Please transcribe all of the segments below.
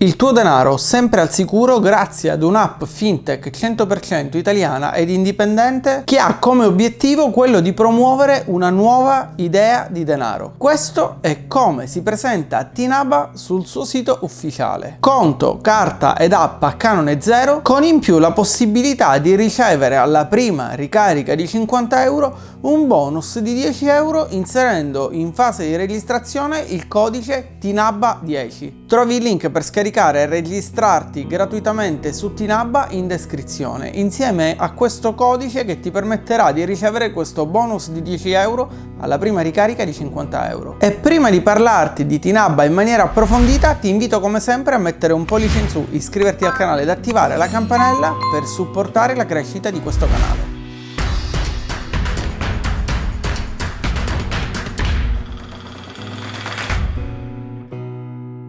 Il tuo denaro sempre al sicuro grazie ad un'app fintech 100% italiana ed indipendente che ha come obiettivo quello di promuovere una nuova idea di denaro. Questo è come si presenta Tinaba sul suo sito ufficiale. Conto, carta ed app a canone zero con in più la possibilità di ricevere alla prima ricarica di 50 euro un bonus di 10 euro inserendo in fase di registrazione il codice TINABA10. Trovi il link per scaricare scaricare e registrarti gratuitamente su Tinabba in descrizione, insieme a questo codice che ti permetterà di ricevere questo bonus di 10 euro alla prima ricarica di 50 euro. E prima di parlarti di Tinabba in maniera approfondita, ti invito come sempre a mettere un pollice in su, iscriverti al canale ed attivare la campanella per supportare la crescita di questo canale.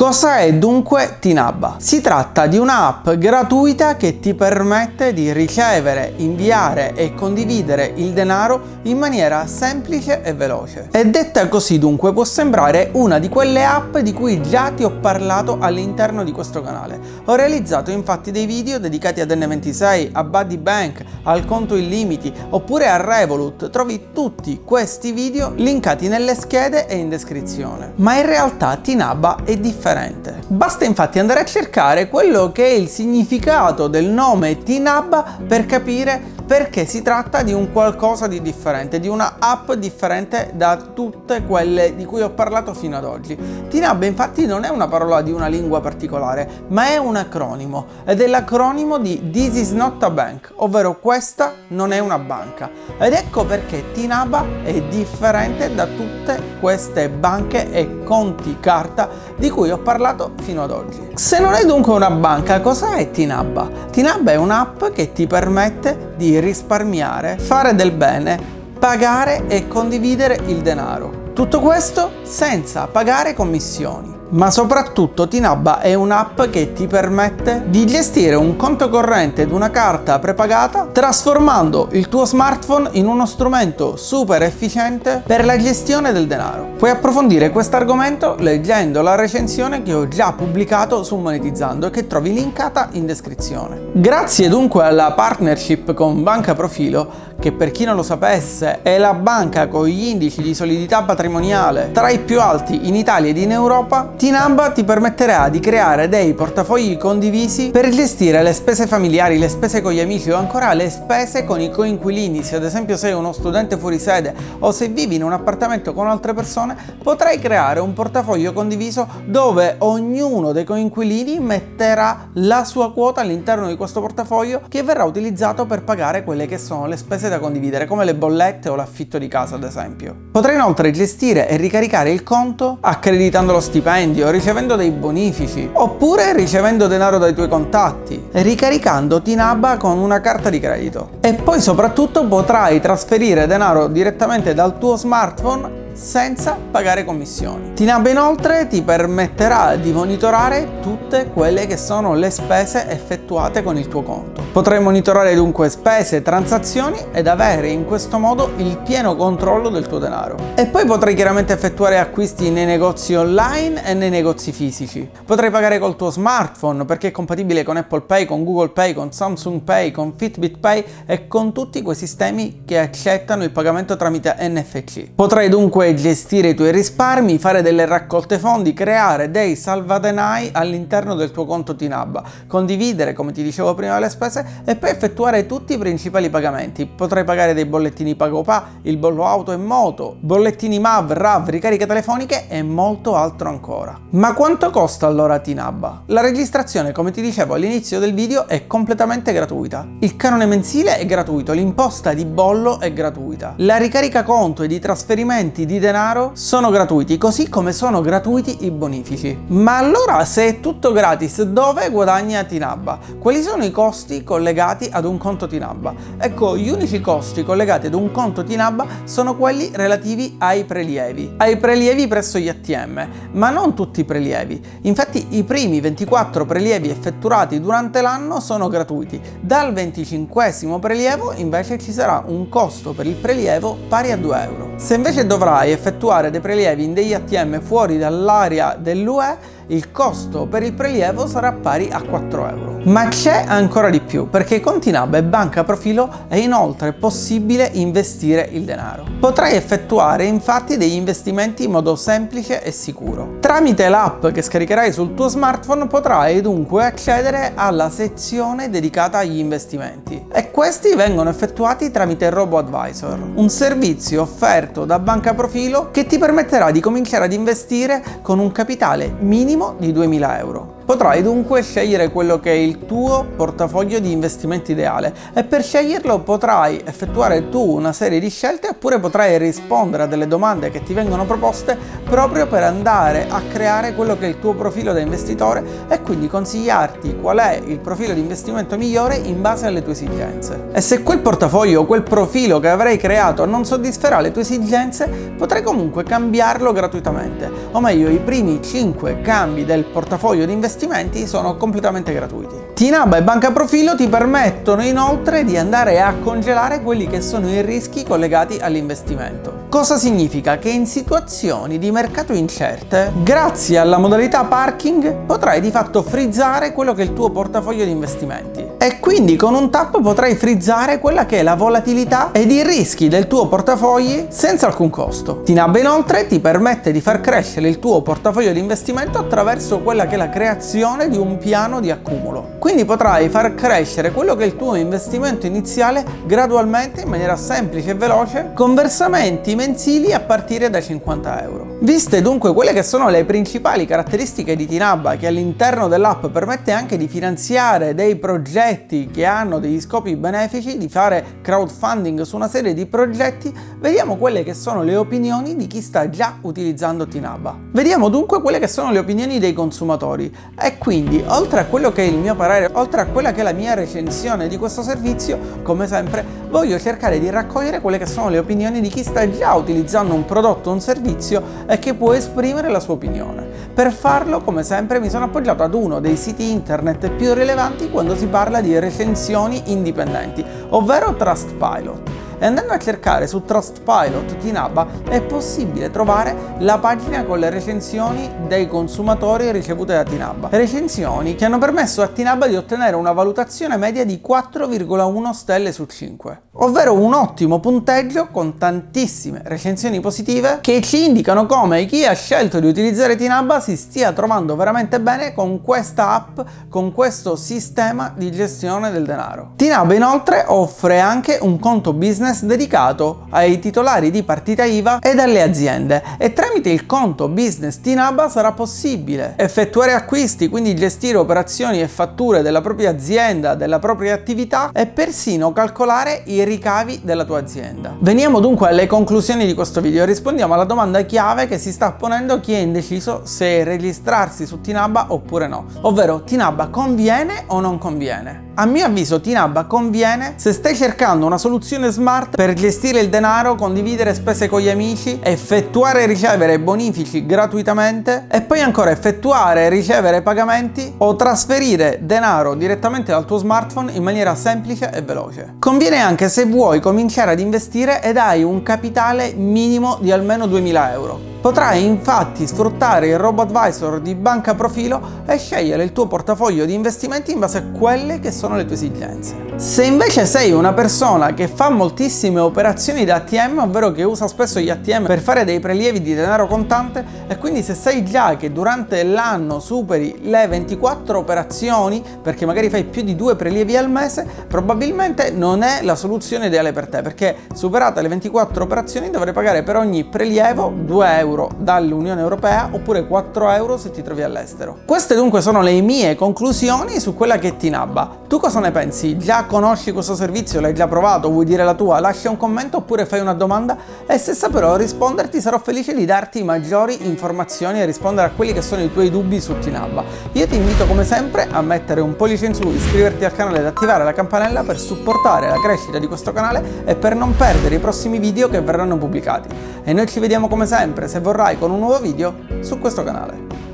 Cosa è dunque Tinabba? Si tratta di un'app gratuita che ti permette di ricevere, inviare e condividere il denaro in maniera semplice e veloce. E detta così dunque può sembrare una di quelle app di cui già ti ho parlato all'interno di questo canale. Ho realizzato infatti dei video dedicati ad N26, a Buddy Bank, al conto illimiti oppure a Revolut. Trovi tutti questi video linkati nelle schede e in descrizione. Ma in realtà Tinabba è differente differente. Basta infatti andare a cercare quello che è il significato del nome Tinabba per capire perché si tratta di un qualcosa di differente, di una app differente da tutte quelle di cui ho parlato fino ad oggi. TINAB infatti non è una parola di una lingua particolare, ma è un acronimo ed è l'acronimo di This is not a bank, ovvero questa non è una banca. Ed ecco perché Tinaba è differente da tutte queste banche e conti carta di cui ho parlato fino ad oggi. Se non è dunque una banca, cosa è Tinabba? Tinabba è un'app che ti permette di risparmiare, fare del bene, pagare e condividere il denaro. Tutto questo senza pagare commissioni ma soprattutto Tinabba è un'app che ti permette di gestire un conto corrente ed una carta prepagata trasformando il tuo smartphone in uno strumento super efficiente per la gestione del denaro. Puoi approfondire questo argomento leggendo la recensione che ho già pubblicato su Monetizzando e che trovi linkata in descrizione. Grazie dunque alla partnership con Banca Profilo che per chi non lo sapesse è la banca con gli indici di solidità patrimoniale tra i più alti in Italia ed in Europa, Tinamba ti permetterà di creare dei portafogli condivisi per gestire le spese familiari, le spese con gli amici o ancora le spese con i coinquilini. Se ad esempio sei uno studente fuori sede o se vivi in un appartamento con altre persone, potrai creare un portafoglio condiviso dove ognuno dei coinquilini metterà la sua quota all'interno di questo portafoglio che verrà utilizzato per pagare quelle che sono le spese da condividere, come le bollette o l'affitto di casa, ad esempio. Potrai inoltre gestire e ricaricare il conto accreditando lo stipendio, ricevendo dei bonifici, oppure ricevendo denaro dai tuoi contatti, ricaricando Tinaba con una carta di credito. E poi soprattutto potrai trasferire denaro direttamente dal tuo smartphone senza pagare commissioni. Tinab inoltre ti permetterà di monitorare tutte quelle che sono le spese effettuate con il tuo conto. Potrai monitorare dunque spese, transazioni ed avere in questo modo il pieno controllo del tuo denaro. E poi potrai chiaramente effettuare acquisti nei negozi online e nei negozi fisici. Potrai pagare col tuo smartphone perché è compatibile con Apple Pay, con Google Pay, con Samsung Pay, con Fitbit Pay e con tutti quei sistemi che accettano il pagamento tramite NFC. Potrai dunque gestire i tuoi risparmi, fare delle raccolte fondi, creare dei salvadenai all'interno del tuo conto Tinabba, condividere, come ti dicevo prima, le spese e poi effettuare tutti i principali pagamenti. Potrai pagare dei bollettini Pagopa, il bollo auto e moto, bollettini MAV, RAV, ricariche telefoniche e molto altro ancora. Ma quanto costa allora Tinabba? La registrazione, come ti dicevo all'inizio del video, è completamente gratuita. Il canone mensile è gratuito, l'imposta di bollo è gratuita. La ricarica conto ed i trasferimenti di denaro sono gratuiti, così come sono gratuiti i bonifici. Ma allora se è tutto gratis, dove guadagna Tinabba? Quali sono i costi collegati ad un conto Tinabba? Ecco, gli unici costi collegati ad un conto Tinabba sono quelli relativi ai prelievi, ai prelievi presso gli ATM, ma non tutti i prelievi. Infatti i primi 24 prelievi effettuati durante l'anno sono gratuiti. Dal 25 prelievo invece ci sarà un costo per il prelievo pari a 2 euro. Se invece dovrai effettuare dei prelievi in degli ATM fuori dall'area dell'UE, il costo per il prelievo sarà pari a 4 euro. Ma c'è ancora di più, perché con Tinab e Banca Profilo è inoltre possibile investire il denaro. Potrai effettuare infatti degli investimenti in modo semplice e sicuro. Tramite l'app che scaricherai sul tuo smartphone potrai dunque accedere alla sezione dedicata agli investimenti e questi vengono effettuati tramite RoboAdvisor, un servizio offerto da Banca Profilo che ti permetterà di cominciare ad investire con un capitale minimo di 2000 euro. Potrai dunque scegliere quello che è il tuo portafoglio di investimenti ideale e per sceglierlo potrai effettuare tu una serie di scelte oppure potrai rispondere a delle domande che ti vengono proposte proprio per andare a creare quello che è il tuo profilo da investitore e quindi consigliarti qual è il profilo di investimento migliore in base alle tue esigenze. E se quel portafoglio o quel profilo che avrai creato non soddisferà le tue esigenze, potrai comunque cambiarlo gratuitamente, o meglio i primi 5 cambi del portafoglio di investimento investimenti sono completamente gratuiti. Tinaba e Banca Profilo ti permettono inoltre di andare a congelare quelli che sono i rischi collegati all'investimento. Cosa significa? Che in situazioni di mercato incerte, grazie alla modalità parking, potrai di fatto frizzare quello che è il tuo portafoglio di investimenti. E quindi con un tap potrai frizzare quella che è la volatilità ed i rischi del tuo portafogli senza alcun costo. Tinab inoltre ti permette di far crescere il tuo portafoglio di investimento attraverso quella che è la creazione di un piano di accumulo. Quindi potrai far crescere quello che è il tuo investimento iniziale gradualmente in maniera semplice e veloce con versamenti mensili a partire da 50 euro. Viste dunque quelle che sono le principali caratteristiche di Tinabba che all'interno dell'app permette anche di finanziare dei progetti che hanno degli scopi benefici, di fare crowdfunding su una serie di progetti, vediamo quelle che sono le opinioni di chi sta già utilizzando Tinabba. Vediamo dunque quelle che sono le opinioni dei consumatori e quindi, oltre a quello che è il mio parere, oltre a quella che è la mia recensione di questo servizio, come sempre voglio cercare di raccogliere quelle che sono le opinioni di chi sta già utilizzando un prodotto o un servizio e che può esprimere la sua opinione. Per farlo, come sempre, mi sono appoggiato ad uno dei siti internet più rilevanti quando si parla di recensioni indipendenti, ovvero Trustpilot e andando a cercare su Trustpilot di Naba è possibile trovare la pagina con le recensioni dei consumatori ricevute da Tinabba. Recensioni che hanno permesso a Tinabba di ottenere una valutazione media di 4,1 stelle su 5, ovvero un ottimo punteggio con tantissime recensioni positive che ci indicano come chi ha scelto di utilizzare Tinabba si stia trovando veramente bene con questa app, con questo sistema di gestione del denaro. Tinabba inoltre offre anche un conto business business dedicato ai titolari di partita IVA ed alle aziende e tramite il conto business Tinaba sarà possibile effettuare acquisti, quindi gestire operazioni e fatture della propria azienda, della propria attività e persino calcolare i ricavi della tua azienda. Veniamo dunque alle conclusioni di questo video, rispondiamo alla domanda chiave che si sta ponendo chi è indeciso se registrarsi su Tinaba oppure no, ovvero Tinaba conviene o non conviene? A mio avviso Tinabba conviene se stai cercando una soluzione smart per gestire il denaro, condividere spese con gli amici, effettuare e ricevere bonifici gratuitamente e poi ancora effettuare e ricevere pagamenti o trasferire denaro direttamente dal tuo smartphone in maniera semplice e veloce. Conviene anche se vuoi cominciare ad investire ed hai un capitale minimo di almeno 2000 euro. Potrai infatti sfruttare il RoboAdvisor di Banca Profilo e scegliere il tuo portafoglio di investimenti in base a quelle che sono le tue esigenze. Se invece sei una persona che fa moltissime operazioni da ATM, ovvero che usa spesso gli ATM per fare dei prelievi di denaro contante, e quindi se sai già che durante l'anno superi le 24 operazioni, perché magari fai più di due prelievi al mese, probabilmente non è la soluzione ideale per te, perché superate le 24 operazioni dovrai pagare per ogni prelievo 2 euro euro dall'Unione Europea oppure 4 euro se ti trovi all'estero. Queste dunque sono le mie conclusioni su quella che è Tinabba. Tu cosa ne pensi? Già conosci questo servizio? L'hai già provato? Vuoi dire la tua? Lascia un commento oppure fai una domanda e se saprò risponderti sarò felice di darti maggiori informazioni e rispondere a quelli che sono i tuoi dubbi su Tinabba. Io ti invito come sempre a mettere un pollice in su, iscriverti al canale ed attivare la campanella per supportare la crescita di questo canale e per non perdere i prossimi video che verranno pubblicati. E noi ci vediamo come sempre, se vorrai con un nuovo video su questo canale.